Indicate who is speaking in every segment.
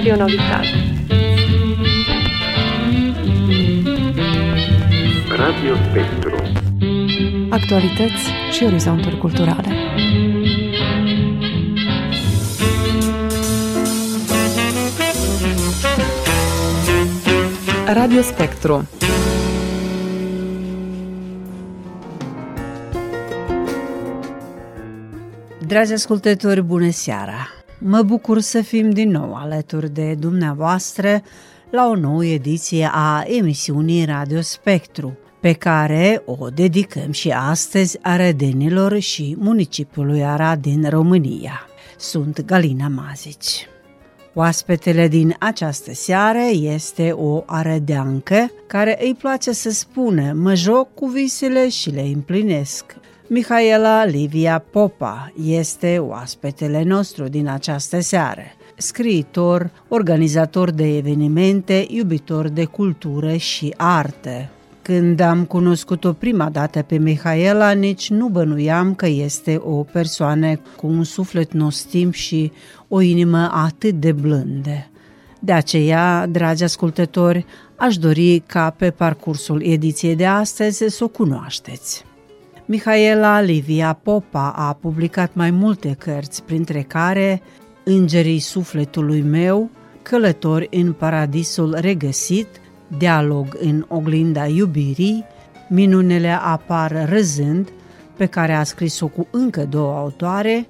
Speaker 1: Radio Novitate.
Speaker 2: Radio Spectru.
Speaker 3: Actualități și orizonturi culturale. Radio Spectru
Speaker 4: Dragi ascultători, bună seara! Mă bucur să fim din nou alături de dumneavoastră la o nouă ediție a emisiunii Radio Spectru, pe care o dedicăm și astăzi arădenilor și municipiului Arad din România. Sunt Galina Mazici. Oaspetele din această seară este o arădeancă care îi place să spună mă joc cu visele și le împlinesc. Mihaela Livia Popa este oaspetele nostru din această seară. Scriitor, organizator de evenimente, iubitor de cultură și artă. Când am cunoscut-o prima dată pe Mihaela, nici nu bănuiam că este o persoană cu un suflet nostim și o inimă atât de blândă. De aceea, dragi ascultători, aș dori ca pe parcursul ediției de astăzi să o cunoașteți. Mihaela Livia Popa a publicat mai multe cărți, printre care Îngerii sufletului meu, Călători în paradisul regăsit, Dialog în oglinda iubirii, Minunele apar râzând, pe care a scris-o cu încă două autoare,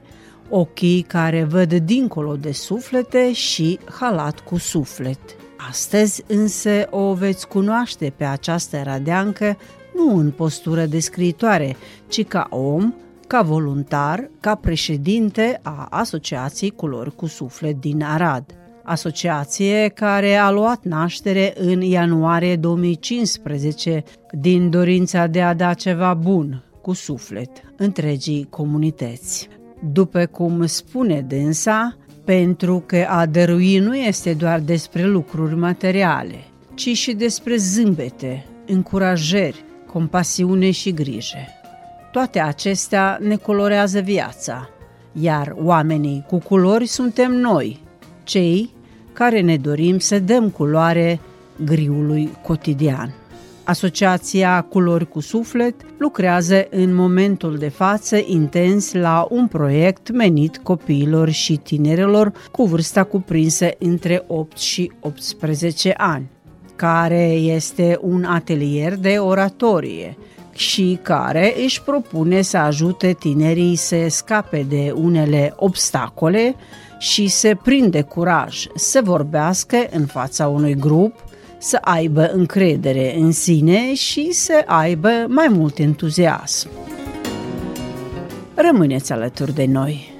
Speaker 4: Ochii care văd dincolo de suflete și Halat cu suflet. Astăzi însă o veți cunoaște pe această radeancă nu în postură de scriitoare, ci ca om, ca voluntar, ca președinte a Asociației Culori cu Suflet din Arad. Asociație care a luat naștere în ianuarie 2015 din dorința de a da ceva bun cu suflet întregii comunități. După cum spune dânsa, pentru că a dărui nu este doar despre lucruri materiale, ci și despre zâmbete, încurajări, compasiune și grijă. Toate acestea ne colorează viața, iar oamenii cu culori suntem noi, cei care ne dorim să dăm culoare griului cotidian. Asociația Culori cu Suflet lucrează în momentul de față intens la un proiect menit copiilor și tinerilor cu vârsta cuprinsă între 8 și 18 ani care este un atelier de oratorie și care își propune să ajute tinerii să scape de unele obstacole și să prinde curaj să vorbească în fața unui grup, să aibă încredere în sine și să aibă mai mult entuziasm. Rămâneți alături de noi!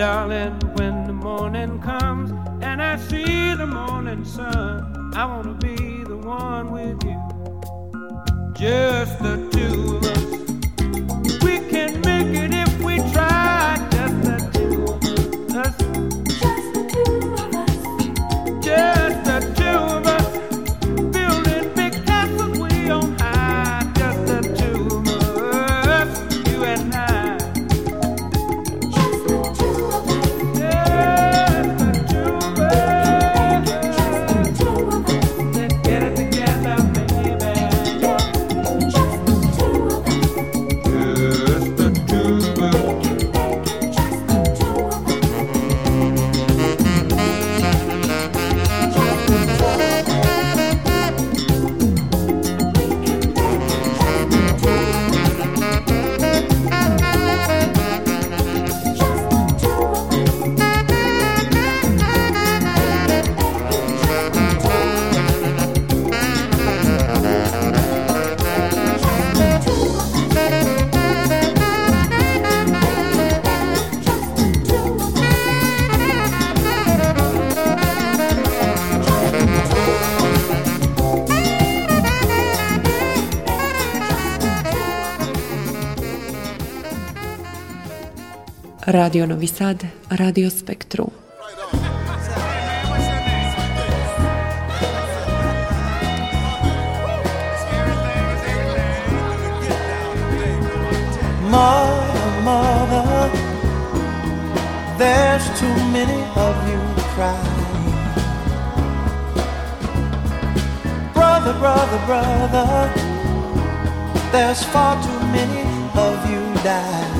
Speaker 1: Darling, when the morning comes and I see the morning sun, I wanna be the one with you, just the two of us.
Speaker 3: Radio Novi Sad, Radio Spektru.
Speaker 5: Mother, mother, there's too many of you crying. Brother, brother, brother, there's far too many of you dying.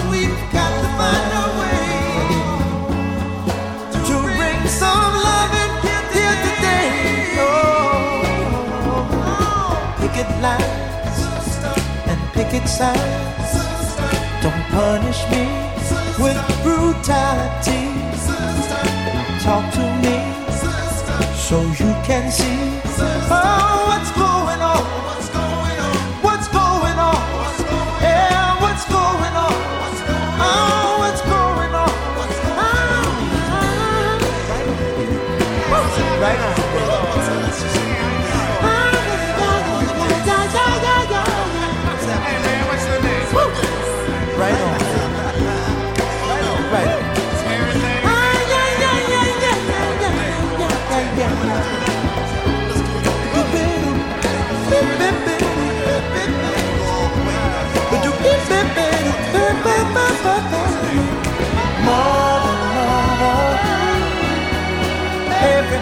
Speaker 5: lines and picket signs. Don't punish me with brutality. Talk to me so you can see oh,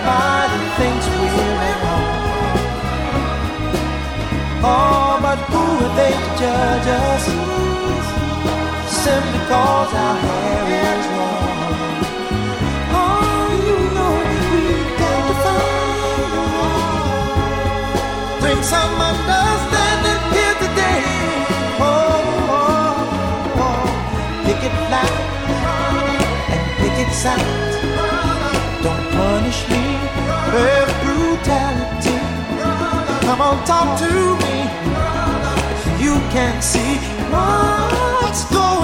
Speaker 5: everybody thinks we're at home. Oh, but who are they to judge us? Simply cause our hair is long. Oh, you know we've got to find. Bring some understanding here today. Oh, oh, oh. pick it loud and pick it sound. Come on, talk to me. You can see what's going on.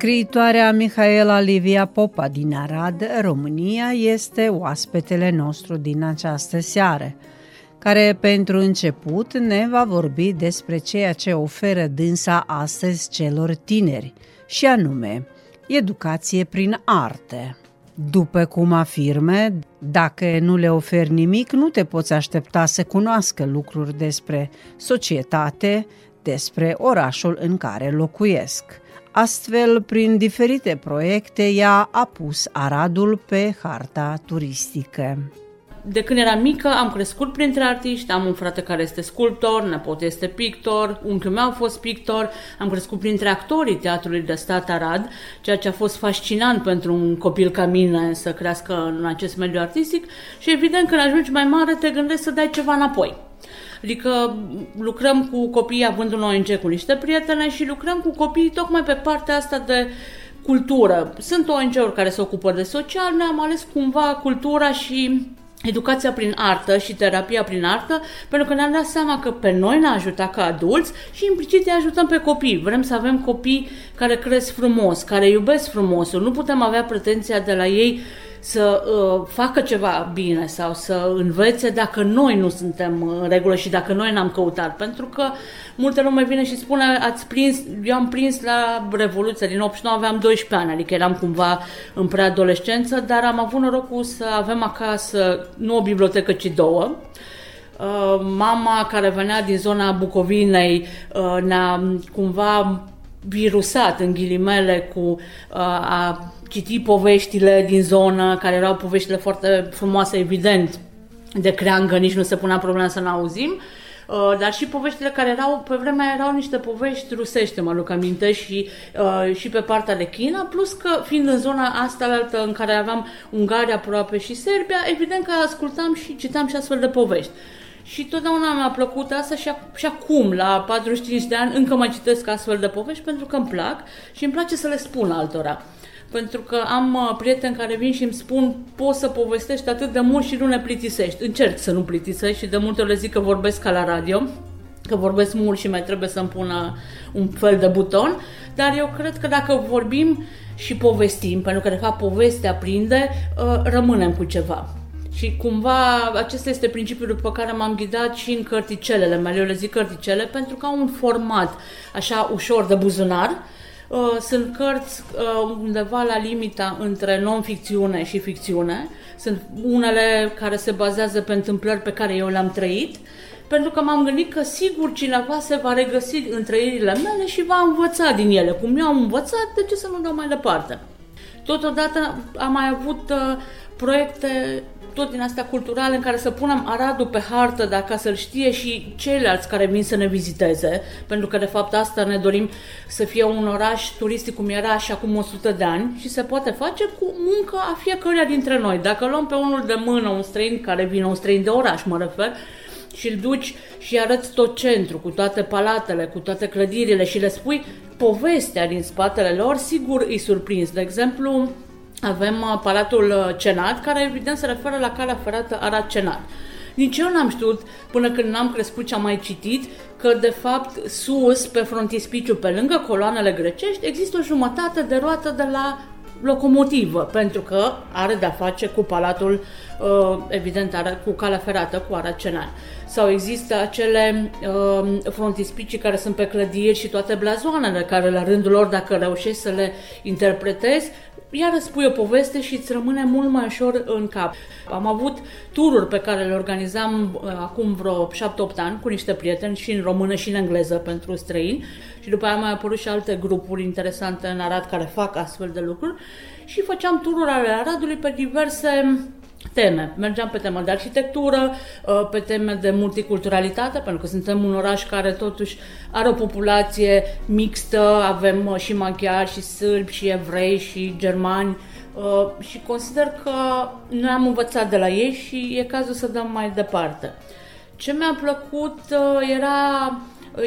Speaker 4: Scriitoarea Mihaela Livia Popa din Arad, România, este oaspetele nostru din această seară, care pentru început ne va vorbi despre ceea ce oferă dânsa astăzi celor tineri, și anume educație prin arte. După cum afirme, dacă nu le oferi nimic, nu te poți aștepta să cunoască lucruri despre societate, despre orașul în care locuiesc. Astfel, prin diferite proiecte, ea a pus Aradul pe harta turistică.
Speaker 6: De când eram mică am crescut printre artiști, am un frate care este sculptor, nepot este pictor, unchiul meu a fost pictor, am crescut printre actorii Teatrului de Stat Arad, ceea ce a fost fascinant pentru un copil ca mine să crească în acest mediu artistic și evident când ajungi mai mare te gândești să dai ceva înapoi. Adică lucrăm cu copiii având un ONG cu niște prietene și lucrăm cu copiii tocmai pe partea asta de cultură. Sunt ONG-uri care se ocupă de social, ne-am ales cumva cultura și educația prin artă și terapia prin artă, pentru că ne-am dat seama că pe noi ne-a ajutat ca adulți și implicit îi ajutăm pe copii. Vrem să avem copii care cresc frumos, care iubesc frumosul. Nu putem avea pretenția de la ei să uh, facă ceva bine sau să învețe dacă noi nu suntem în regulă și dacă noi n-am căutat. Pentru că multă lume vine și spune, ați prins, eu am prins la Revoluția din 89, aveam 12 ani, adică eram cumva în preadolescență, dar am avut norocul să avem acasă nu o bibliotecă, ci două. Uh, mama care venea din zona Bucovinei uh, ne-a cumva virusat în ghilimele cu uh, a citi poveștile din zonă, care erau poveștile foarte frumoase, evident, de creangă, nici nu se punea problema să n-auzim, uh, dar și poveștile care erau, pe vremea erau niște povești rusește, mă aduc aminte, și, uh, și pe partea de China, plus că fiind în zona asta altă în care aveam Ungaria aproape și Serbia, evident că ascultam și citam și astfel de povești. Și totdeauna mi-a plăcut asta și, ac- și acum, la 45 de ani, încă mai citesc astfel de povești pentru că îmi plac și îmi place să le spun altora pentru că am uh, prieteni care vin și îmi spun poți să povestești atât de mult și nu ne plictisești. Încerc să nu plictisești și de multe ori le zic că vorbesc ca la radio, că vorbesc mult și mai trebuie să-mi pună un fel de buton, dar eu cred că dacă vorbim și povestim, pentru că de fapt povestea prinde, uh, rămânem cu ceva. Și cumva acesta este principiul după care m-am ghidat și în cărticelele mele. Eu le zic cărticele pentru că au un format așa ușor de buzunar, Uh, sunt cărți uh, undeva la limita între non-ficțiune și ficțiune. Sunt unele care se bazează pe întâmplări pe care eu le-am trăit, pentru că m-am gândit că sigur cineva se va regăsi în trăirile mele și va învăța din ele. Cum eu am învățat, de ce să nu dau mai departe? Totodată am mai avut uh, proiecte tot din astea culturale în care să punem Aradul pe hartă, dacă să-l știe și ceilalți care vin să ne viziteze, pentru că de fapt asta ne dorim să fie un oraș turistic cum era și acum 100 de ani și se poate face cu muncă a fiecăruia dintre noi. Dacă luăm pe unul de mână, un străin care vine, un străin de oraș mă refer, și îl duci și arăți tot centru, cu toate palatele, cu toate clădirile și le spui povestea din spatele lor, sigur îi surprins. De exemplu, avem uh, Palatul uh, Cenat, care evident se referă la calea ferată Arad Cenat. Nici eu n-am știut, până când n-am crescut ce am mai citit, că de fapt sus, pe frontispiciu, pe lângă coloanele grecești, există o jumătate de roată de la locomotivă, pentru că are de-a face cu palatul, uh, evident, are, cu calea ferată, cu Aracenan. Sau există acele uh, frontispicii care sunt pe clădiri și toate blazoanele, care la rândul lor, dacă reușești să le interpretezi, iar spui o poveste și îți rămâne mult mai ușor în cap. Am avut tururi pe care le organizam uh, acum vreo 7-8 ani cu niște prieteni și în română și în engleză pentru străini și după aia mai apărut și alte grupuri interesante în Arad care fac astfel de lucruri și făceam tururi ale Aradului pe diverse teme. Mergeam pe temă de arhitectură, uh, pe teme de multiculturalitate, pentru că suntem un oraș care totuși are o populație mixtă, avem uh, și maghiari, și sârbi, și evrei, și germani, uh, și consider că noi am învățat de la ei și e cazul să dăm mai departe. Ce mi-a plăcut era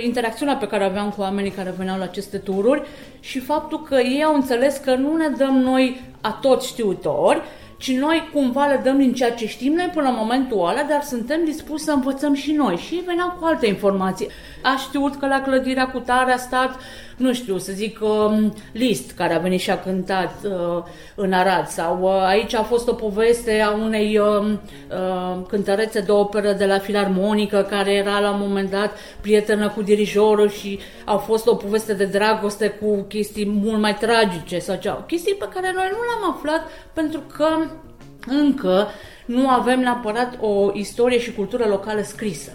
Speaker 6: interacțiunea pe care aveam cu oamenii care veneau la aceste tururi și faptul că ei au înțeles că nu ne dăm noi a toți știutori, ci noi cumva le dăm din ceea ce știm noi până la momentul ăla, dar suntem dispuși să învățăm și noi. Și veneau cu alte informații. A știut că la clădirea cu tare a stat, nu știu, să zic, um, List, care a venit și a cântat uh, în Arad, sau uh, aici a fost o poveste a unei uh, uh, cântărețe de operă de la Filarmonică, care era la un moment dat prietenă cu dirijorul și a fost o poveste de dragoste cu chestii mult mai tragice, sau ceva. chestii pe care noi nu le-am aflat pentru că încă nu avem neapărat o istorie și cultură locală scrisă.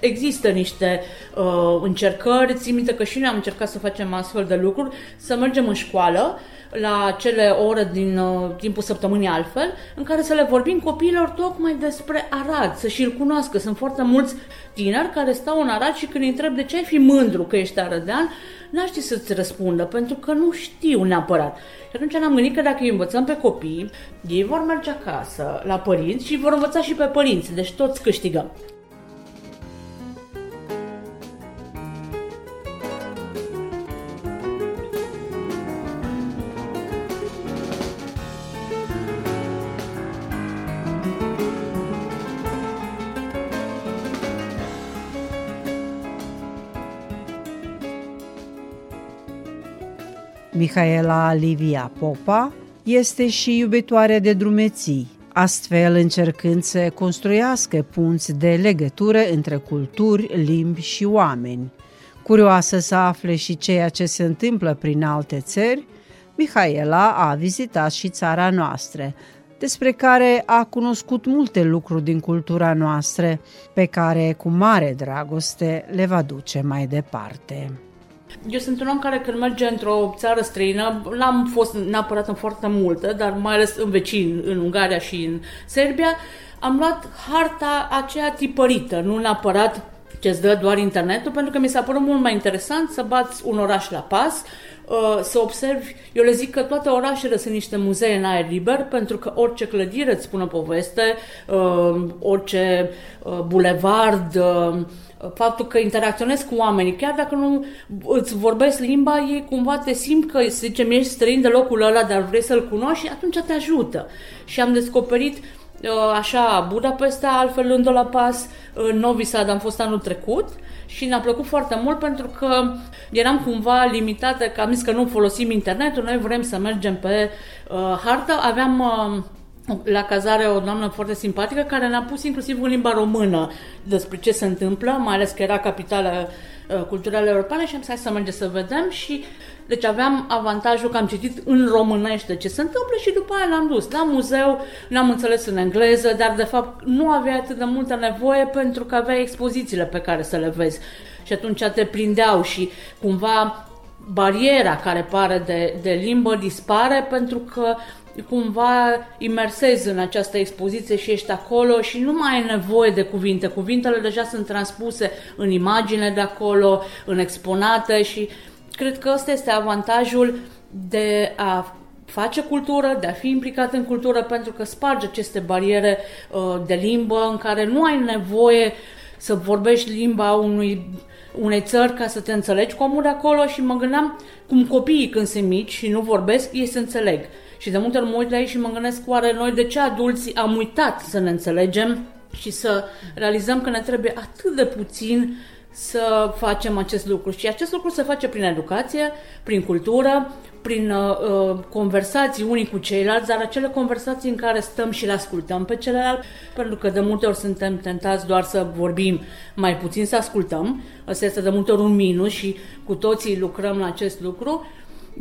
Speaker 6: Există niște uh, încercări, țin minte că și noi am încercat să facem astfel de lucruri, să mergem în școală la cele ore din uh, timpul săptămânii altfel, în care să le vorbim copiilor tocmai despre Arad, să și-l cunoască. Sunt foarte mulți tineri care stau în Arad și când îi întreb de ce ai fi mândru că ești arădean, n-aș ști să-ți răspundă, pentru că nu știu neapărat. Și atunci ne-am gândit că dacă îi învățăm pe copii, ei vor merge acasă la părinți și vor învăța și pe părinți, deci toți câștigăm.
Speaker 4: Mihaela Livia Popa este și iubitoare de drumeții, astfel încercând să construiască punți de legătură între culturi, limbi și oameni. Curioasă să afle și ceea ce se întâmplă prin alte țări, Mihaela a vizitat și țara noastră, despre care a cunoscut multe lucruri din cultura noastră, pe care cu mare dragoste le va duce mai departe.
Speaker 6: Eu sunt un om care când merge într-o țară străină, n-am fost neapărat în foarte multă, dar mai ales în vecin, în Ungaria și în Serbia, am luat harta aceea tipărită, nu neapărat ce îți dă doar internetul, pentru că mi s-a părut mult mai interesant să bați un oraș la pas, uh, să observi, eu le zic că toate orașele sunt niște muzee în aer liber, pentru că orice clădire îți spune poveste, uh, orice uh, bulevard, faptul că interacționezi cu oamenii, chiar dacă nu îți vorbesc limba, ei cumva te simt că, să zicem, ești străin de locul ăla, dar vrei să-l cunoști și atunci te ajută. Și am descoperit uh, așa Budapesta, altfel în La Paz, în Novi Sad am fost anul trecut și ne-a plăcut foarte mult pentru că eram cumva limitată, că am zis că nu folosim internetul, noi vrem să mergem pe uh, hartă, aveam uh, la cazare o doamnă foarte simpatică care ne-a pus inclusiv în limba română despre ce se întâmplă, mai ales că era capitală uh, culturală europeană și am zis să mergem să vedem. Și deci aveam avantajul că am citit în românește ce se întâmplă și după aia l-am dus la muzeu, n-am înțeles în engleză, dar de fapt nu avea atât de multă nevoie pentru că avea expozițiile pe care să le vezi. Și atunci te prindeau și cumva bariera care pare de, de limbă dispare pentru că cumva imersezi în această expoziție și ești acolo și nu mai ai nevoie de cuvinte. Cuvintele deja sunt transpuse în imagine de acolo, în exponate și cred că ăsta este avantajul de a face cultură, de a fi implicat în cultură, pentru că sparge aceste bariere uh, de limbă în care nu ai nevoie să vorbești limba unui, unei țări ca să te înțelegi cu omul de acolo și mă gândeam cum copiii când sunt mici și nu vorbesc, ei se înțeleg. Și de multe ori mă uit la ei și mă gândesc oare noi de ce adulții am uitat să ne înțelegem și să realizăm că ne trebuie atât de puțin să facem acest lucru. Și acest lucru se face prin educație, prin cultură, prin uh, uh, conversații unii cu ceilalți, dar acele conversații în care stăm și le ascultăm pe celălalt, pentru că de multe ori suntem tentați doar să vorbim, mai puțin să ascultăm. Asta este de multe ori un minus și cu toții lucrăm la acest lucru.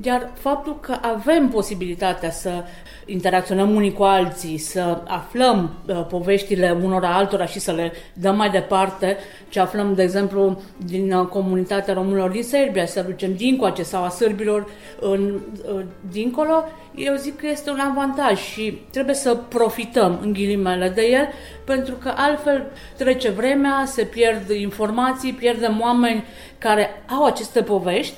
Speaker 6: Iar faptul că avem posibilitatea să interacționăm unii cu alții, să aflăm uh, poveștile unora altora și să le dăm mai departe, ce aflăm, de exemplu, din uh, comunitatea românilor din Serbia, să ducem dincoace sau a sârbilor în, uh, dincolo, eu zic că este un avantaj și trebuie să profităm, în ghilimele, de el, pentru că altfel trece vremea, se pierd informații, pierdem oameni care au aceste povești,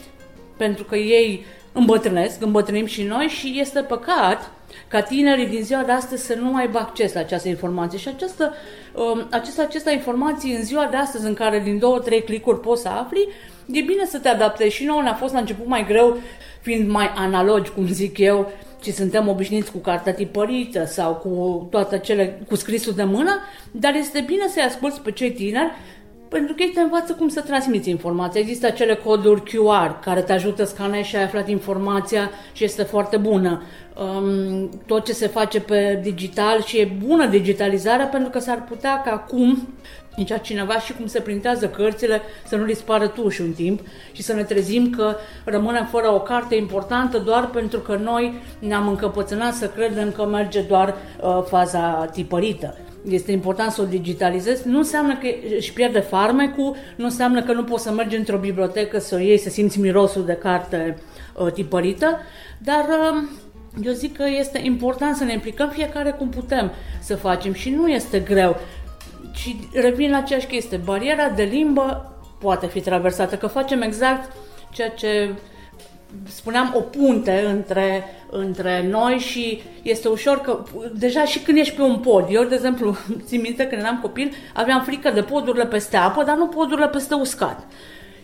Speaker 6: pentru că ei îmbătrânesc, îmbătrânim și noi și este păcat ca tinerii din ziua de astăzi să nu aibă acces la această informație. Și această, um, această, această informație în ziua de astăzi, în care din două, trei clicuri poți să afli, e bine să te adaptezi. Și nouă ne-a fost la început mai greu, fiind mai analogi, cum zic eu, și suntem obișnuiți cu cartea tipărită sau cu toate cele, cu scrisul de mână, dar este bine să-i asculți pe cei tineri pentru că ei te învață cum să transmiți informația. Există acele coduri QR care te ajută să scanezi și ai aflat informația și este foarte bună. Um, tot ce se face pe digital și e bună digitalizarea pentru că s-ar putea ca acum Zicea cineva și cum se printează cărțile să nu dispară tuși un timp și să ne trezim că rămânem fără o carte importantă doar pentru că noi ne-am încăpățânat să credem că merge doar uh, faza tipărită. Este important să o digitalizezi. Nu înseamnă că își pierde farmecul, nu înseamnă că nu poți să mergi într-o bibliotecă să o iei, să simți mirosul de carte uh, tipărită, dar uh, eu zic că este important să ne implicăm fiecare cum putem să facem și nu este greu. Și revin la aceeași chestie. Bariera de limbă poate fi traversată, că facem exact ceea ce spuneam, o punte între, între noi și este ușor că, deja și când ești pe un pod, eu, de exemplu, țin minte când eram copil, aveam frică de podurile peste apă, dar nu podurile peste uscat.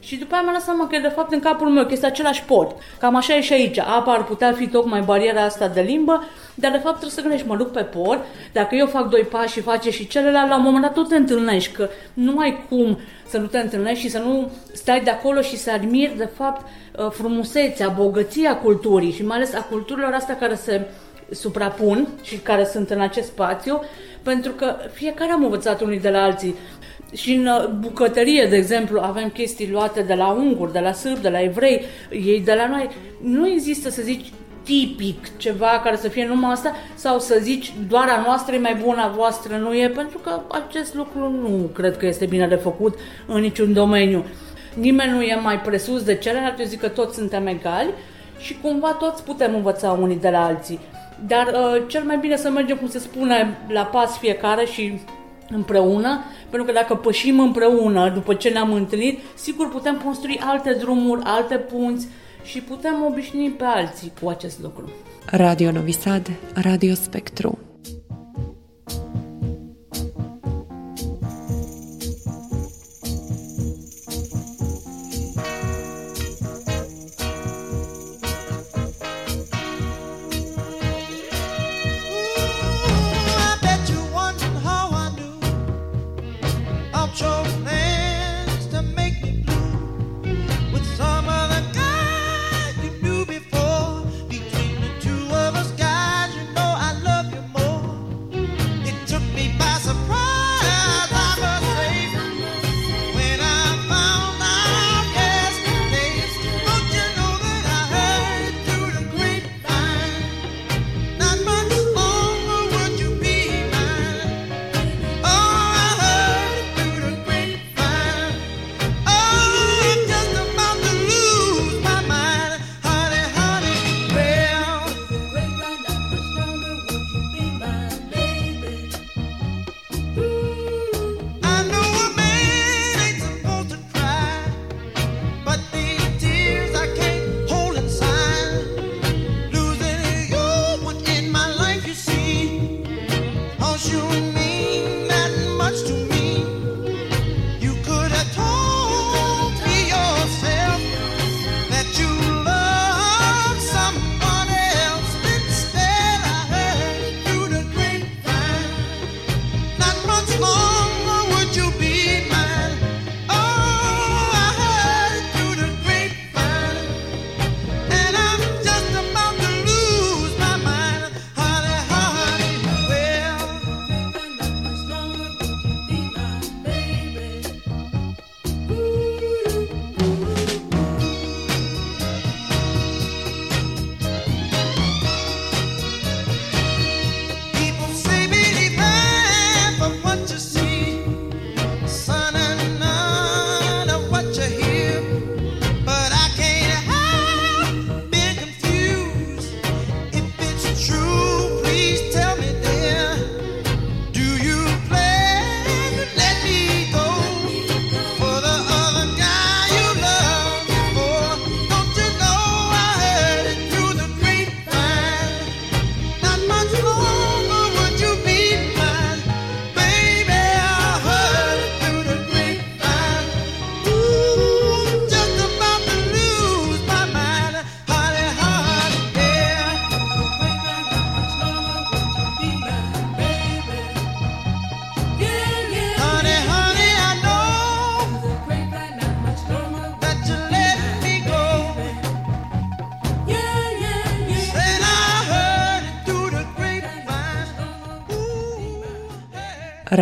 Speaker 6: Și după aia mi-am dat seama că de fapt în capul meu că este același pod. Cam așa e și aici. Apa ar putea fi tocmai bariera asta de limbă, dar de fapt trebuie să gândești, mă duc pe pod, dacă eu fac doi pași și face și celălalt, la un moment dat tot te întâlnești, că nu ai cum să nu te întâlnești și să nu stai de acolo și să admiri de fapt uh, frumusețea, bogăția culturii și mai ales a culturilor astea care se suprapun și care sunt în acest spațiu, pentru că fiecare am învățat unii de la alții. Și în uh, bucătărie, de exemplu, avem chestii luate de la unguri, de la sârbi, de la evrei, ei de la noi. Nu există, să zici, tipic ceva care să fie numai asta sau să zici doar a noastră e mai bună, a voastră nu e, pentru că acest lucru nu cred că este bine de făcut în niciun domeniu. Nimeni nu e mai presus de celălalt, eu zic că toți suntem egali și cumva toți putem învăța unii de la alții. Dar uh, cel mai bine să mergem, cum se spune, la pas fiecare și împreună, pentru că dacă pășim împreună după ce ne-am întâlnit, sigur putem construi alte drumuri, alte punți și putem obișnui pe alții cu acest lucru.
Speaker 3: Radio Novi Sad, Radio Spektru.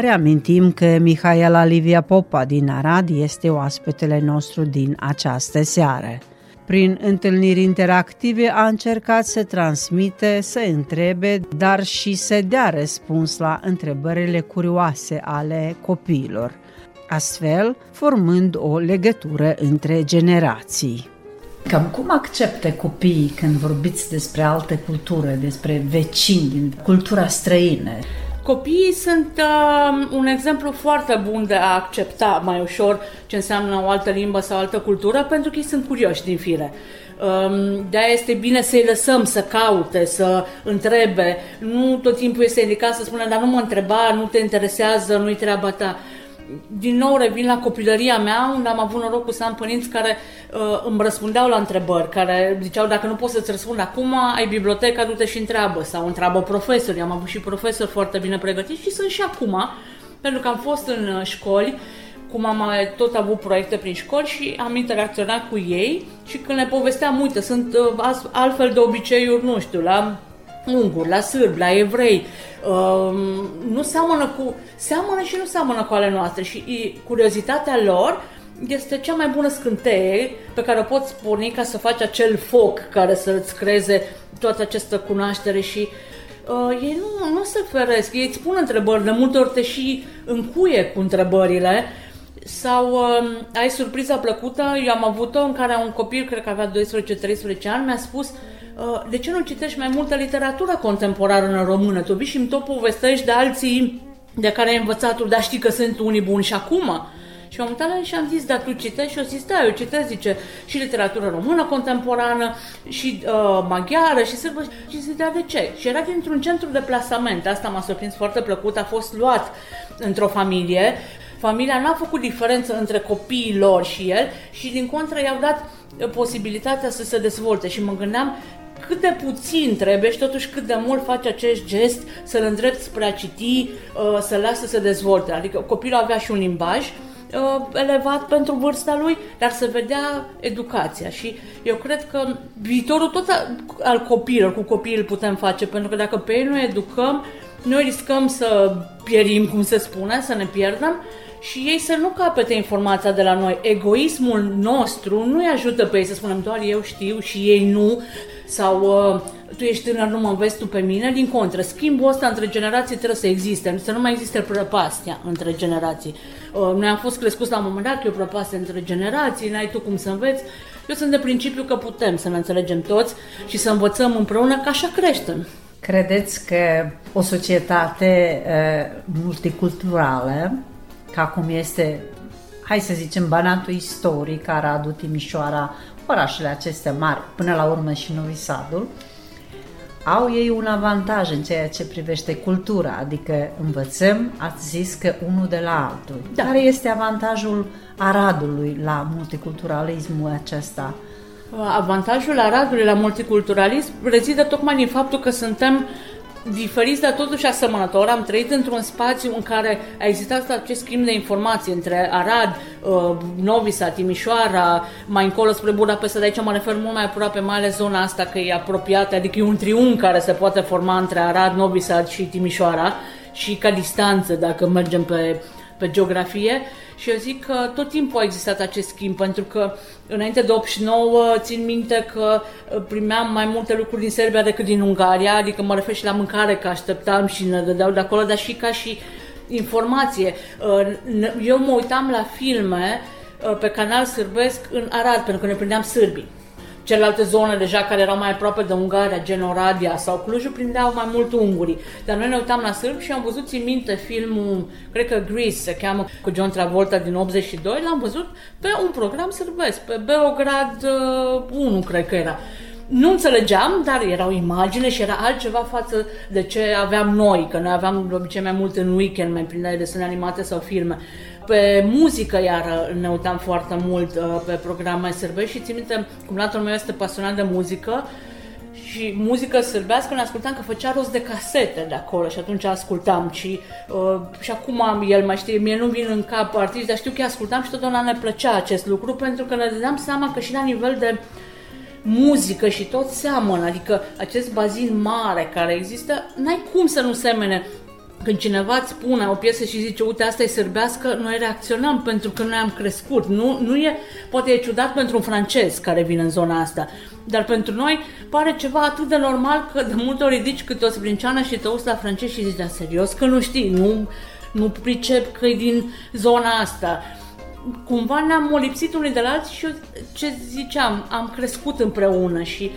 Speaker 4: Reamintim că Mihaela Livia Popa din Arad este oaspetele nostru din această seară. Prin întâlniri interactive a încercat să transmite, să întrebe, dar și să dea răspuns la întrebările curioase ale copiilor, astfel formând o legătură între generații.
Speaker 7: Cam cum accepte copiii când vorbiți despre alte culturi, despre vecini, din cultura străină?
Speaker 6: Copiii sunt uh, un exemplu foarte bun de a accepta mai ușor ce înseamnă o altă limbă sau altă cultură, pentru că ei sunt curioși din fire. Um, de-aia este bine să-i lăsăm să caute, să întrebe. Nu tot timpul este indicat să spună, dar nu mă întreba, nu te interesează, nu-i treaba ta. Din nou revin la copilăria mea, unde am avut norocul să am părinți care uh, îmi răspundeau la întrebări, care ziceau dacă nu poți să-ți răspund acum, ai biblioteca, du-te și întreabă, sau întreabă profesori. Am avut și profesori foarte bine pregătiți și sunt și acum, pentru că am fost în uh, școli, cum am mai tot avut proiecte prin școli și am interacționat cu ei și când le povesteam, uite, sunt uh, as- altfel de obiceiuri, nu știu, la unguri, la sârbi, la evrei, uh, nu seamănă cu, seamănă și nu seamănă cu ale noastre și e, curiozitatea lor este cea mai bună scânteie pe care o poți porni ca să faci acel foc care să-ți creeze toată această cunoaștere și uh, ei nu, nu se feresc, ei îți pun întrebări, de multe ori te și încuie cu întrebările. Sau uh, ai surpriza plăcută, eu am avut-o în care un copil, cred că avea 12-13 ani, mi-a spus uh, de ce nu citești mai multă literatură contemporană în română? Tu vii și îmi tot povestești de alții de care ai învățat tu, dar știi că sunt unii buni și acum. Și m-am uitat la el și am zis, dar tu citești? Și o zis, da, eu citesc, zice, și literatură română contemporană, și uh, maghiară, și sârbă. Și zic, dar de ce? Și era dintr-un centru de plasament. Asta m-a surprins foarte plăcut, a fost luat într-o familie. Familia n-a făcut diferență între copiii lor și el și din contră i-au dat uh, posibilitatea să se dezvolte și mă gândeam cât de puțin trebuie și totuși cât de mult face acest gest să-l îndrept spre a citi, uh, să-l lasă să se dezvolte. Adică copilul avea și un limbaj uh, elevat pentru vârsta lui, dar se vedea educația și eu cred că viitorul tot al copiilor, cu copiii îl putem face, pentru că dacă pe ei nu educăm, noi riscăm să pierim, cum se spune, să ne pierdem și ei să nu capete informația de la noi. Egoismul nostru nu îi ajută pe ei să spunem doar eu știu și ei nu sau uh, tu ești tânăr, nu mă înveți tu pe mine, din contră, schimbul ăsta între generații trebuie să existe, să nu mai existe prăpastia între generații. Uh, noi am fost crescuți la un moment dat că e o prăpastie între generații, n-ai tu cum să înveți. Eu sunt de principiu că putem să ne înțelegem toți și să învățăm împreună, că așa creștem.
Speaker 7: Credeți că o societate uh, multiculturală, ca cum este, hai să zicem, Banatul istoric, Aradul, Timișoara, orașele acestea mari, până la urmă și Novi Sadul, au ei un avantaj în ceea ce privește cultura, adică învățăm, ați zis că unul de la altul.
Speaker 6: Da.
Speaker 7: Care este avantajul Aradului la multiculturalismul acesta?
Speaker 6: Avantajul Aradului la multiculturalism rezidă tocmai din faptul că suntem diferiți, dar totuși asemănători. Am trăit într-un spațiu în care a existat acest schimb de informații între Arad, uh, Novi Sad, Timișoara, mai încolo spre Budapesta, de aici mă refer mult mai aproape, mai ales zona asta că e apropiată, adică e un triunghi care se poate forma între Arad, Novi Sad și Timișoara și ca distanță dacă mergem pe, pe geografie. Și eu zic că tot timpul a existat acest schimb, pentru că înainte de 89 țin minte că uh, primeam mai multe lucruri din Serbia decât din Ungaria, adică mă refer și la mâncare, că așteptam și ne dădeau de acolo, dar și ca și informație. Uh, Eu mă uitam la filme uh, pe canal sârbesc în Arad, pentru că ne prindeam sârbii. Celelalte zone deja care erau mai aproape de Ungaria, gen Oradea sau Clujul, prindeau mai mult ungurii. Dar noi ne uitam la sârbi și am văzut, țin minte, filmul, cred că Grease se cheamă, cu John Travolta din 82, l-am văzut pe un program sârbesc, pe Beograd uh, 1, cred că era. Nu înțelegeam, dar erau imagine și era altceva față de ce aveam noi, că noi aveam de obicei mai mult în weekend, mai prin desene animate sau filme. Pe muzică, iar ne uitam foarte mult uh, pe programe sârbești și țin minte, cum latul meu este pasionat de muzică, și muzică sârbească ne ascultam că făcea rost de casete de acolo și atunci ascultam și, uh, și acum am, el mai știe, mie nu vin în cap artiști, dar știu că ascultam și totdeauna ne plăcea acest lucru pentru că ne dădeam seama că și la nivel de muzică și tot seamănă, adică acest bazin mare care există, n-ai cum să nu semene când cineva îți spune o piesă și zice, uite, asta e sârbească, noi reacționăm pentru că noi am crescut. Nu, nu e, poate e ciudat pentru un francez care vine în zona asta, dar pentru noi pare ceva atât de normal că de multe ori ridici câte o sprinceană și te uiți la francez și zici, da, serios, că nu știi, nu, nu pricep că e din zona asta. Cumva ne-am molipsit unii de la alții și eu, ce ziceam, am crescut împreună și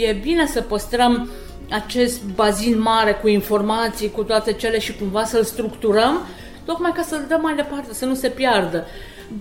Speaker 6: e bine să păstrăm acest bazin mare cu informații, cu toate cele și cumva să-l structurăm, tocmai ca să-l dăm mai departe, să nu se piardă.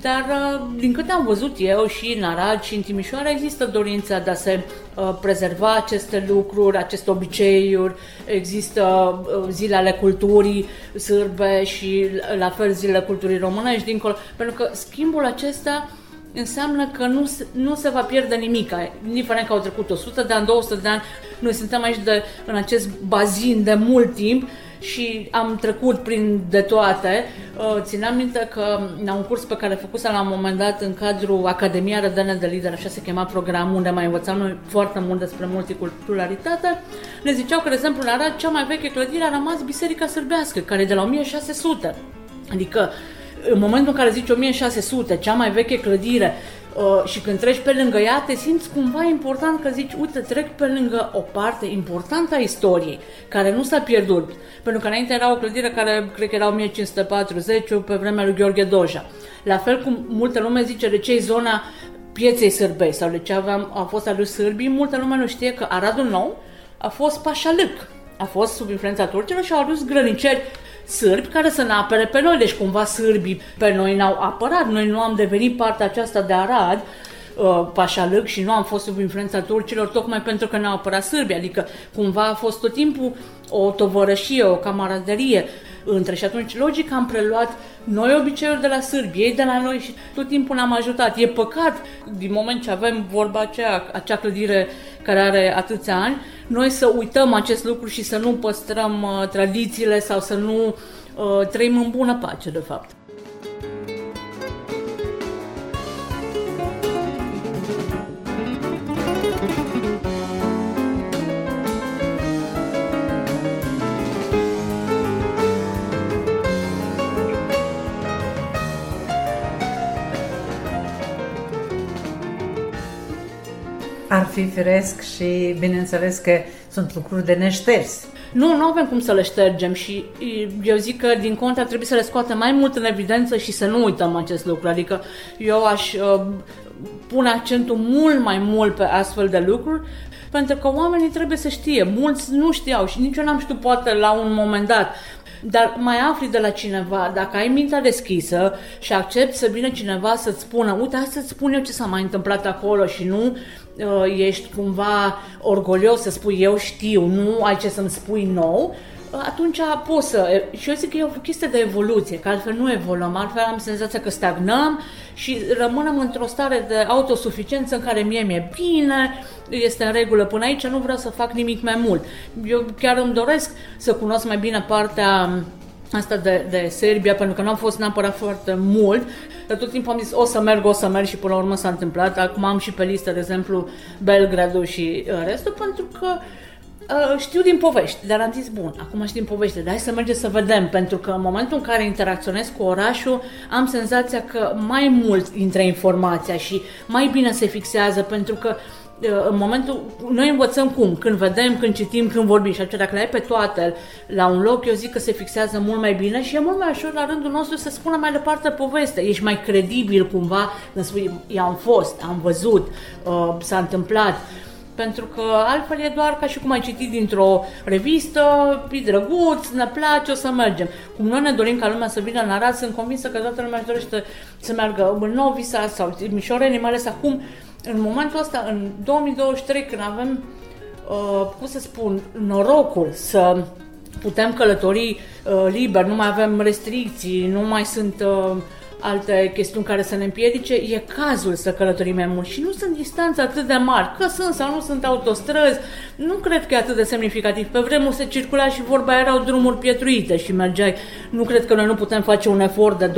Speaker 6: Dar, uh, din câte am văzut eu și în Arad și în Timișoara, există dorința de a se uh, prezerva aceste lucruri, aceste obiceiuri, există uh, zile ale culturii sârbe și la fel zilele culturii românești dincolo, pentru că schimbul acesta înseamnă că nu, se- nu se va pierde nimic, indiferent că au trecut 100 de ani, 200 de ani, noi suntem aici de, în acest bazin de mult timp și am trecut prin de toate. Uh, Țineam minte că la un curs pe care făcusem la un moment dat în cadrul Academia Rădene de Lider, așa se chema programul, unde mai învățam noi foarte mult despre multiculturalitate, ne ziceau că, de exemplu, în Arad, cea mai veche clădire a rămas Biserica Sârbească, care e de la 1600. Adică, în momentul în care zici 1600, cea mai veche clădire, uh, și când treci pe lângă ea, te simți cumva important că zici, uite, trec pe lângă o parte importantă a istoriei, care nu s-a pierdut. Pentru că înainte era o clădire care, cred că era 1540, pe vremea lui Gheorghe Doja. La fel cum multă lume zice de ce e zona pieței sârbei sau de ce aveam, a fost adus sârbii, multă lume nu știe că Aradul Nou a fost pașalâc. A fost sub influența turcilor și au adus grăniceri sârbi care să ne apere pe noi, deci cumva sârbii pe noi ne-au apărat, noi nu am devenit partea aceasta de Arad, uh, Pașalâc și nu am fost sub influența turcilor tocmai pentru că ne-au apărat sârbii, adică cumva a fost tot timpul o tovărășie, o camaraderie între și atunci logic am preluat noi obiceiuri de la sârbi, ei de la noi și tot timpul ne-am ajutat. E păcat din moment ce avem vorba aceea, acea clădire care are atâția ani, noi să uităm acest lucru și să nu păstrăm uh, tradițiile sau să nu uh, trăim în bună pace, de fapt.
Speaker 7: Fi firesc și bineînțeles că sunt lucruri de neșters.
Speaker 6: Nu, nu avem cum să le ștergem și eu zic că din contra ar trebui să le scoatem mai mult în evidență și să nu uităm acest lucru. Adică eu aș uh, pune accentul mult mai mult pe astfel de lucruri pentru că oamenii trebuie să știe. Mulți nu știau și nici eu n-am știut poate la un moment dat. Dar mai afli de la cineva, dacă ai mintea deschisă și accepti să vină cineva să-ți spună, uite, hai să-ți spun eu ce s-a mai întâmplat acolo și nu uh, ești cumva orgolios să spui eu știu, nu ai ce să-mi spui nou, atunci poți să... Și eu zic că e o chestie de evoluție, că altfel nu evoluăm, altfel am senzația că stagnăm și rămânem într-o stare de autosuficiență în care mie mi-e bine, este în regulă până aici, nu vreau să fac nimic mai mult. Eu chiar îmi doresc să cunosc mai bine partea asta de, de Serbia, pentru că nu am fost neapărat foarte mult, dar tot timpul am zis o să merg, o să merg și până la urmă s-a întâmplat. Acum am și pe listă, de exemplu, Belgradul și uh, restul, pentru că Uh, știu din povești, dar am zis, bun, acum știu din povești, dar hai să mergem să vedem, pentru că în momentul în care interacționez cu orașul, am senzația că mai mult intră informația și mai bine se fixează, pentru că uh, în momentul, noi învățăm cum, când vedem, când citim, când vorbim și atunci dacă le ai pe toate la un loc, eu zic că se fixează mult mai bine și e mult mai ușor la rândul nostru să spună mai departe poveste. Ești mai credibil cumva când spui, eu am fost, am văzut, uh, s-a întâmplat. Pentru că altfel e doar ca și cum ai citit dintr-o revistă, e drăguț, ne place, o să mergem. Cum noi ne dorim ca lumea să vină în Arad, sunt convinsă că toată lumea își dorește să meargă în Novi Sad sau Mișoreni, mai ales acum, în momentul ăsta, în 2023, când avem, uh, cum să spun, norocul să putem călători uh, liber, nu mai avem restricții, nu mai sunt... Uh, alte chestiuni care să ne împiedice, e cazul să călătorim mai mult și nu sunt distanțe atât de mari, că sunt sau nu sunt autostrăzi, nu cred că e atât de semnificativ. Pe vremuri se circula și vorba erau drumuri pietruite și mergeai. Nu cred că noi nu putem face un efort de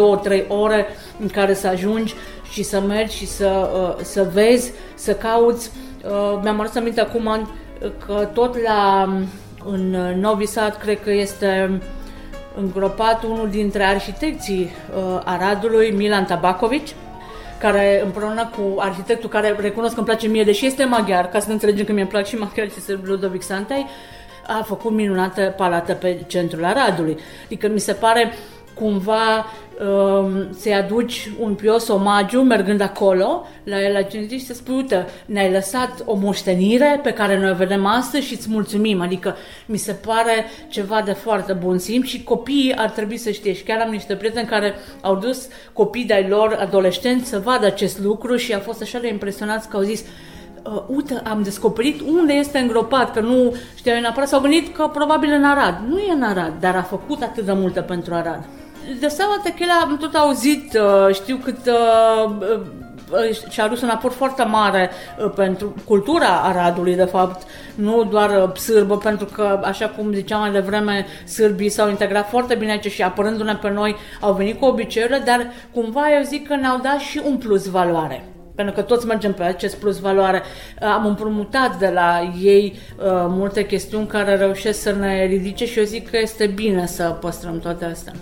Speaker 6: 2-3 ore în care să ajungi și să mergi și să, uh, să vezi, să cauți. Uh, mi-am adus aminte acum că tot la în Novi Sad cred că este îngropat unul dintre arhitecții uh, Aradului, Milan Tabakovici, care împreună cu arhitectul care recunosc că îmi place mie, deși este maghiar, ca să ne înțelegem că mi-e plac și maghiar, este Ludovic Santei, a făcut minunată palată pe centrul Aradului. Adică mi se pare cumva Um, să-i aduci un pios omagiu mergând acolo la el la cinstit și să spui, uite, ne-ai lăsat o moștenire pe care noi o vedem astăzi și îți mulțumim. Adică mi se pare ceva de foarte bun simț și copiii ar trebui să știe. Și chiar am niște prieteni care au dus copii de-ai lor adolescenți să vadă acest lucru și au fost așa de impresionați că au zis uh, uite, am descoperit unde este îngropat, că nu știau neapărat, s-au gândit că probabil în Arad. Nu e în Arad, dar a făcut atât de multe pentru Arad de seama Techela am tot auzit, uh, știu cât uh, uh, și-a adus un aport foarte mare pentru cultura Aradului, de fapt, nu doar sârbă, pentru că, așa cum ziceam mai devreme, sârbii s-au integrat foarte bine aici și apărându-ne pe noi, au venit cu obiceiurile, dar cumva eu zic că ne-au dat și un plus valoare pentru că toți mergem pe acest plus valoare. Am împrumutat de la ei uh, multe chestiuni care reușesc să ne ridice și eu zic că este bine să păstrăm toate astea.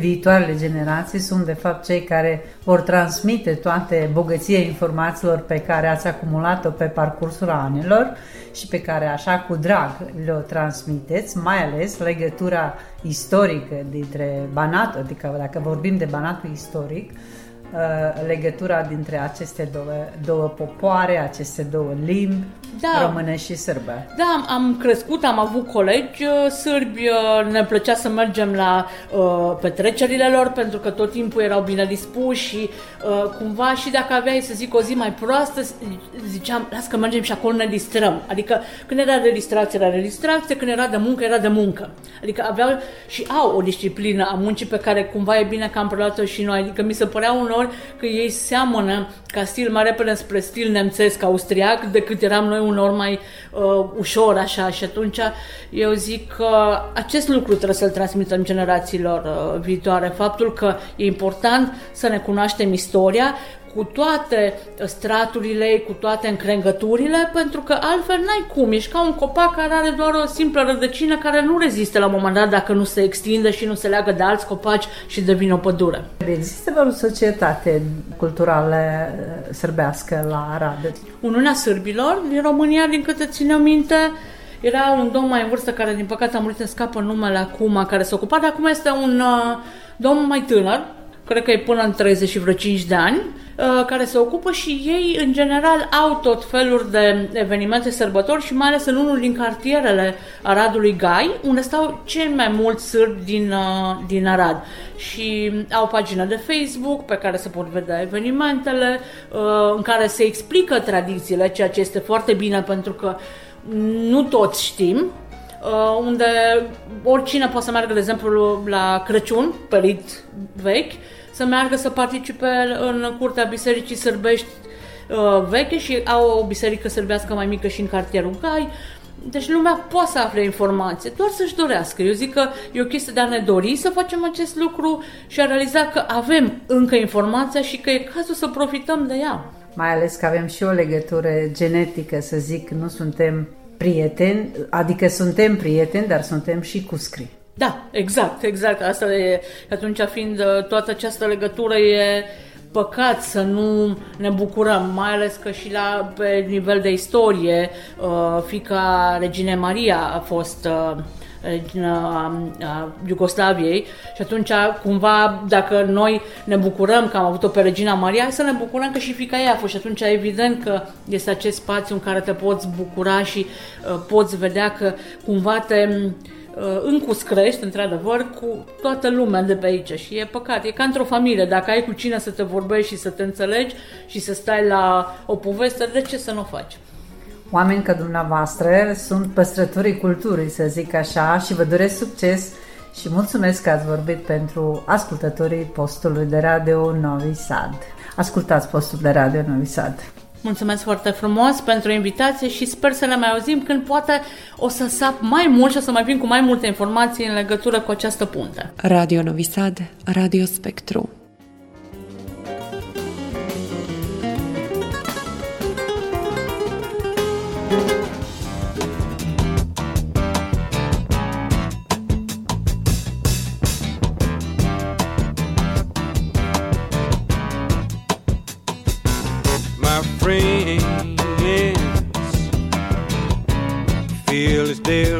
Speaker 7: Viitoarele generații sunt de fapt cei care vor transmite toate bogăția informațiilor pe care ați acumulat-o pe parcursul anilor și pe care așa cu drag le-o transmiteți, mai ales legătura istorică dintre Banat, adică dacă vorbim de Banatul istoric, uh, legătura dintre aceste două, două popoare, aceste două limbi, da. române și sârbă.
Speaker 6: Da, am crescut, am avut colegi uh, sârbi, uh, ne plăcea să mergem la uh, petrecerile lor pentru că tot timpul erau bine dispuși și uh, cumva și dacă aveai să zic o zi mai proastă, ziceam, las că mergem și acolo ne distrăm. Adică când era de distracție, era de distracție, când era de muncă, era de muncă. Adică aveau și au o disciplină a muncii pe care cumva e bine că am preluat-o și noi. Adică mi se părea unor că ei seamănă ca stil mai repede spre stil nemțesc, austriac, decât eram noi unor mai uh, ușor așa. Și atunci eu zic că acest lucru trebuie să-l transmitem generațiilor uh, viitoare, faptul că e important să ne cunoaștem istoria, cu toate straturile ei, cu toate încrengăturile, pentru că altfel n-ai cum. Ești ca un copac care are doar o simplă rădăcină care nu rezistă la un moment dat dacă nu se extinde și nu se leagă de alți copaci și devine o pădure.
Speaker 7: Există vreo societate culturală uh, sârbească la Arad?
Speaker 6: Uniunea Sârbilor din România, din câte ține minte, era un domn mai în vârstă care, din păcate, a murit, în scapă numele acum, care se ocupa, dar acum este un uh, domn mai tânăr, cred că e până în 30 și vreo 5 de ani, uh, care se ocupă și ei, în general, au tot feluri de evenimente sărbători și mai ales în unul din cartierele Aradului Gai, unde stau cei mai mulți sârbi din, uh, din Arad. Și au pagină de Facebook pe care se pot vedea evenimentele, uh, în care se explică tradițiile, ceea ce este foarte bine pentru că nu toți știm, uh, unde oricine poate să meargă, de exemplu, la Crăciun, perit vechi, să meargă să participe în curtea bisericii sârbești uh, veche și au o biserică sârbească mai mică și în cartierul Gai. Deci lumea poate să afle informație, doar să-și dorească. Eu zic că e o chestie de a ne dori să facem acest lucru și a realiza că avem încă informația și că e cazul să profităm de ea.
Speaker 7: Mai ales că avem și o legătură genetică, să zic, nu suntem prieteni, adică suntem prieteni, dar suntem și cuscri.
Speaker 6: Da, exact, exact. Asta e, atunci fiind uh, toată această legătură e păcat să nu ne bucurăm, mai ales că și la pe nivel de istorie, uh, fica Regine Maria a fost uh, regina a Iugoslaviei. Și atunci cumva dacă noi ne bucurăm că am avut-o pe Regina Maria, hai să ne bucurăm că și fica ei a fost. Și atunci evident că este acest spațiu în care te poți bucura și uh, poți vedea că cumva te uh, încuscrești, într-adevăr, cu toată lumea de pe aici și e păcat, e ca într-o familie, dacă ai cu cine să te vorbești și să te înțelegi și să stai la o poveste, de ce să nu o faci?
Speaker 7: Oameni ca dumneavoastră sunt păstrătorii culturii, să zic așa, și vă doresc succes și mulțumesc că ați vorbit pentru ascultătorii postului de radio Novi Sad. Ascultați postul de radio Novi Sad.
Speaker 6: Mulțumesc foarte frumos pentru invitație și sper să le mai auzim când poate o să sap mai mult și o să mai vin cu mai multe informații în legătură cu această punte.
Speaker 3: Radio Novi Sad, Radio Spectru.
Speaker 1: there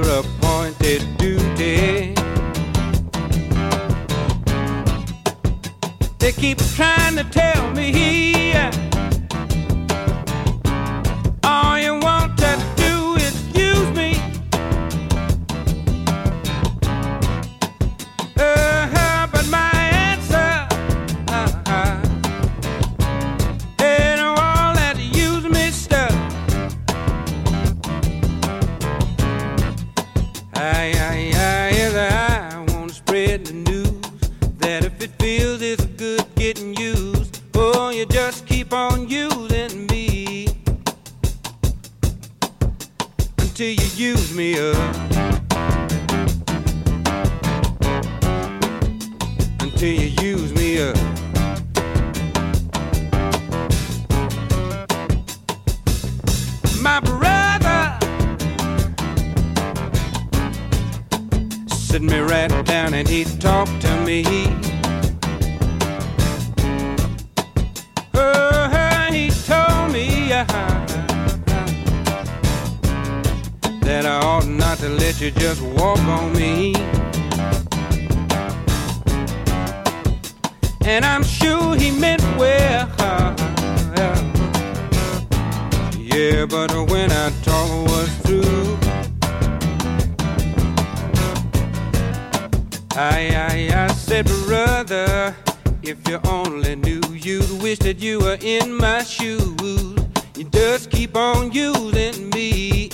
Speaker 1: you'd wish that you were in my shoes. You just keep on using me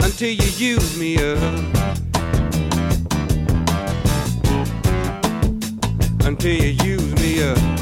Speaker 1: until you use me up. Until you use me up.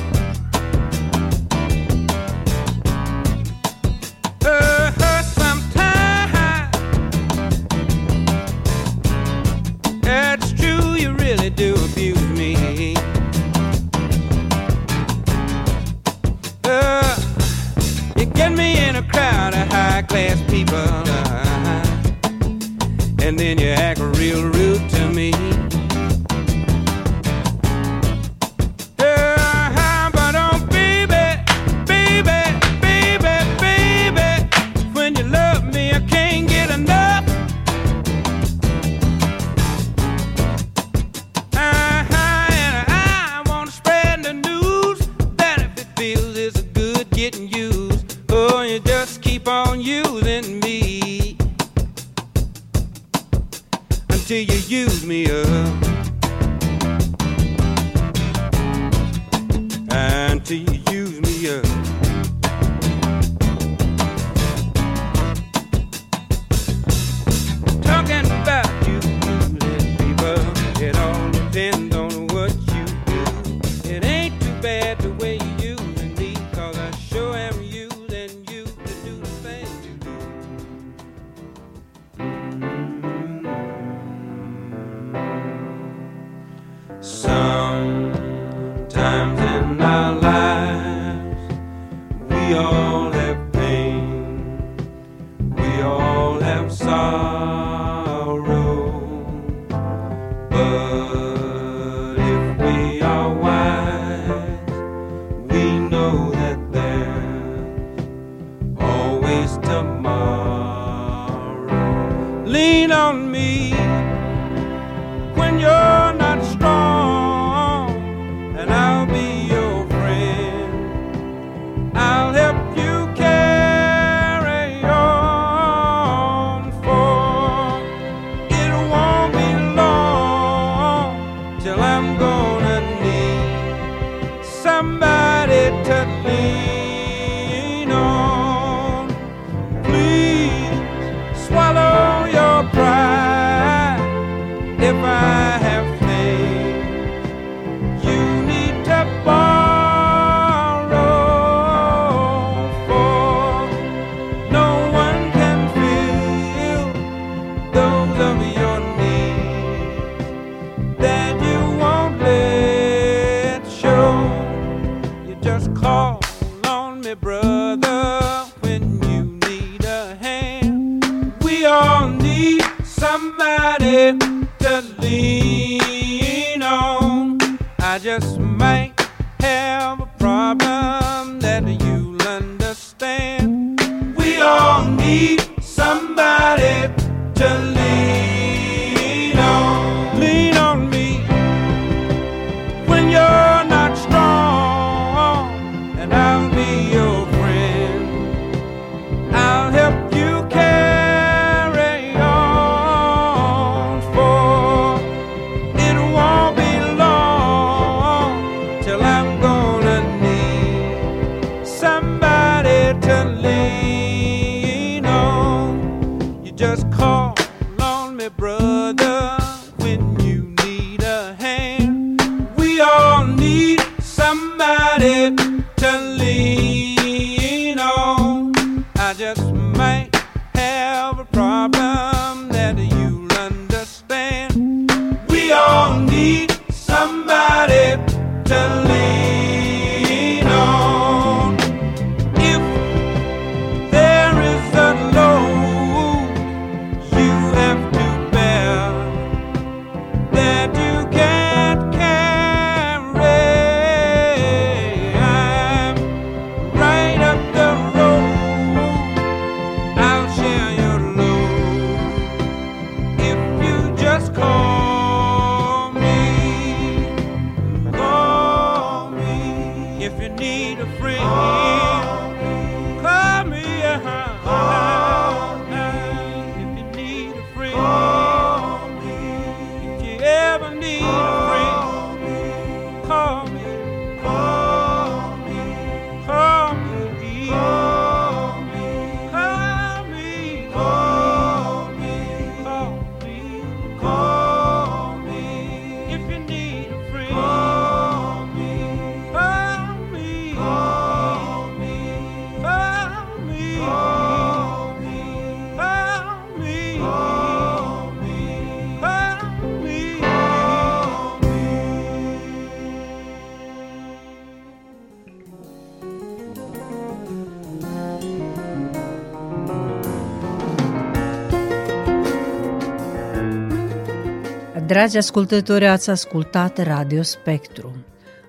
Speaker 4: Dragi ascultători, ați ascultat Radio Spectrum.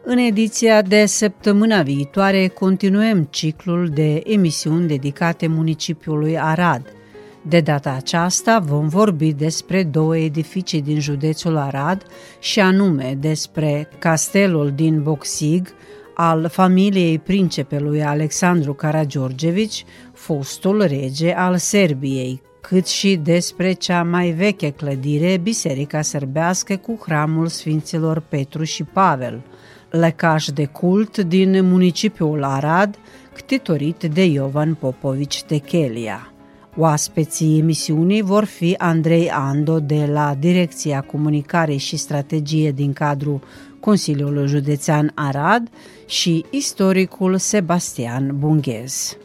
Speaker 4: În ediția de săptămâna viitoare continuăm ciclul de emisiuni dedicate municipiului Arad. De data aceasta vom vorbi despre două edificii din județul Arad și anume despre castelul din Boxig, al familiei principelui Alexandru Karagiorgevici, fostul rege al Serbiei, cât și despre cea mai veche clădire, Biserica Sărbească cu hramul Sfinților Petru și Pavel, lăcaș de cult din municipiul Arad, ctitorit de Iovan Popovici de Chelia. Oaspeții emisiunii vor fi Andrei Ando de la Direcția Comunicare și Strategie din cadrul Consiliului Județean Arad și istoricul Sebastian Bunghez.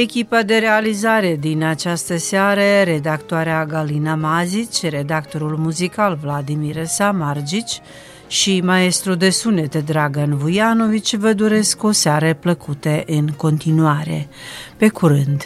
Speaker 4: Echipa de realizare din această seară, redactoarea Galina Mazici, redactorul muzical Vladimir Samargici și maestru de sunete Dragan Vujanovici vă doresc o seară plăcute în continuare. Pe curând!